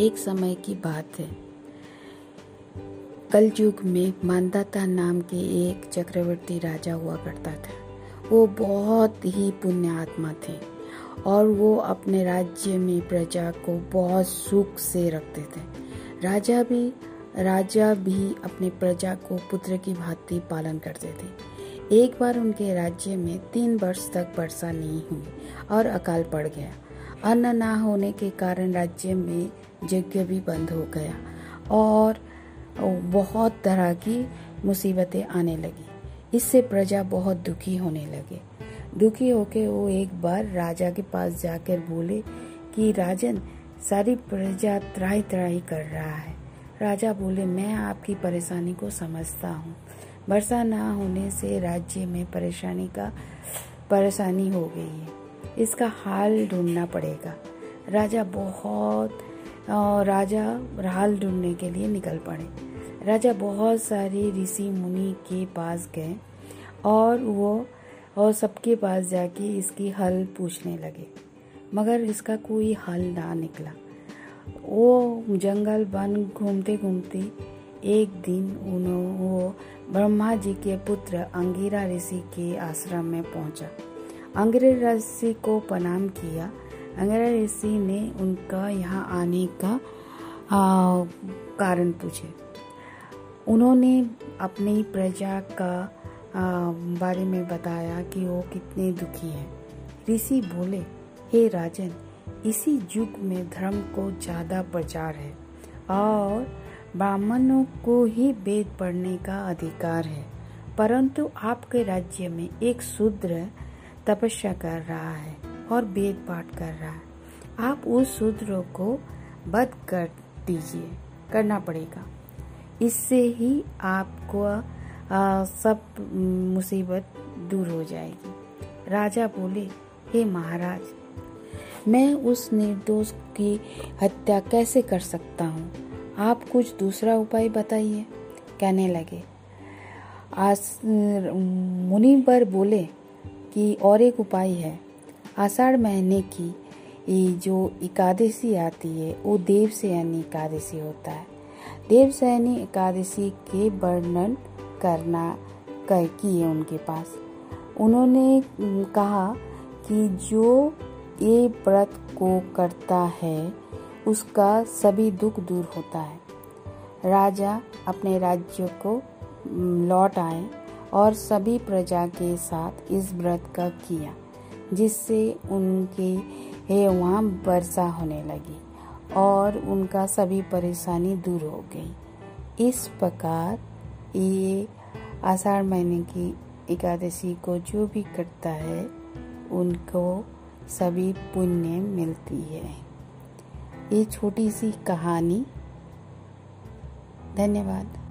एक समय की बात है। कल युग में मानदाता नाम के एक चक्रवर्ती राजा हुआ करता था। वो बहुत ही पुण्य आत्मा थे और वो अपने राज्य में प्रजा को बहुत सुख से रखते थे। राजा भी राजा भी अपने प्रजा को पुत्र की भांति पालन करते थे। एक बार उनके राज्य में तीन वर्ष तक वर्षा नहीं हुई और अकाल पड़ गया। अन्न ना होने के कारण राज्य में यज्ञ भी बंद हो गया और बहुत तरह की मुसीबतें आने लगी। इससे प्रजा बहुत दुखी होने लगे। दुखी होके वो एक बार राजा के पास जाकर बोले कि, राजन, सारी प्रजा त्राही त्राही कर रहा है। राजा बोले, मैं आपकी परेशानी को समझता हूँ। वर्षा ना होने से राज्य में परेशानी का, परेशानी हो गई है। इसका हाल ढूंढना पड़ेगा। राजा बहुत राजा हाल ढूँढने के लिए निकल पड़े। राजा बहुत सारे ऋषि मुनि के पास गए और वो और सबके पास जाके इसकी हल पूछने लगे, मगर इसका कोई हल ना निकला। वो जंगल वन घूमते घूमते एक दिन उन्होंने वो ब्रह्मा जी के पुत्र अंगिरा ऋषि के आश्रम में पहुँचा। अंगिरा ऋषि को प्रणाम किया अंगिरा ऋषि ने उनका यहाँ आने का आ, कारण पूछे। उन्होंने अपनी प्रजा का आ, बारे में बताया कि वो कितने दुखी हैं। ऋषि बोले हे राजन इसी युग में धर्म को ज़्यादा प्रचार है और ब्राह्मणों को ही वेद पढ़ने का अधिकार है। परंतु आपके राज्य में एक शूद्र तपस्या कर रहा है। और वेद पाठ कर रहा है। आप उस शूद्र को बद कर दीजिए करना पड़ेगा। इससे ही आपको आ, सब मुसीबत दूर हो जाएगी। राजा बोले हे महाराज मैं उस निर्दोष की हत्या कैसे कर सकता हूँ? आप कुछ दूसरा उपाय बताइए। कहने लगे। आस मुनि पर बोले कि और एक उपाय है। आषाढ़ महीने की ये जो एकादशी आती है, वो देव से एकादशी होता है। देवसैनी एकादशी के वर्णन करना कर किए उनके पास। उन्होंने कहा कि जो ये व्रत को करता है, उसका सभी दुख दूर होता है। राजा अपने राज्य को लौट आए और सभी प्रजा के साथ इस व्रत का किया। जिससे उनके वहाँ वर्षा होने लगी और उनका सभी परेशानी दूर हो गई। इस प्रकार ये आषाढ़ महीने की एकादशी को जो भी करता है, उनको सभी पुण्य मिलती है। ये छोटी सी कहानी। धन्यवाद।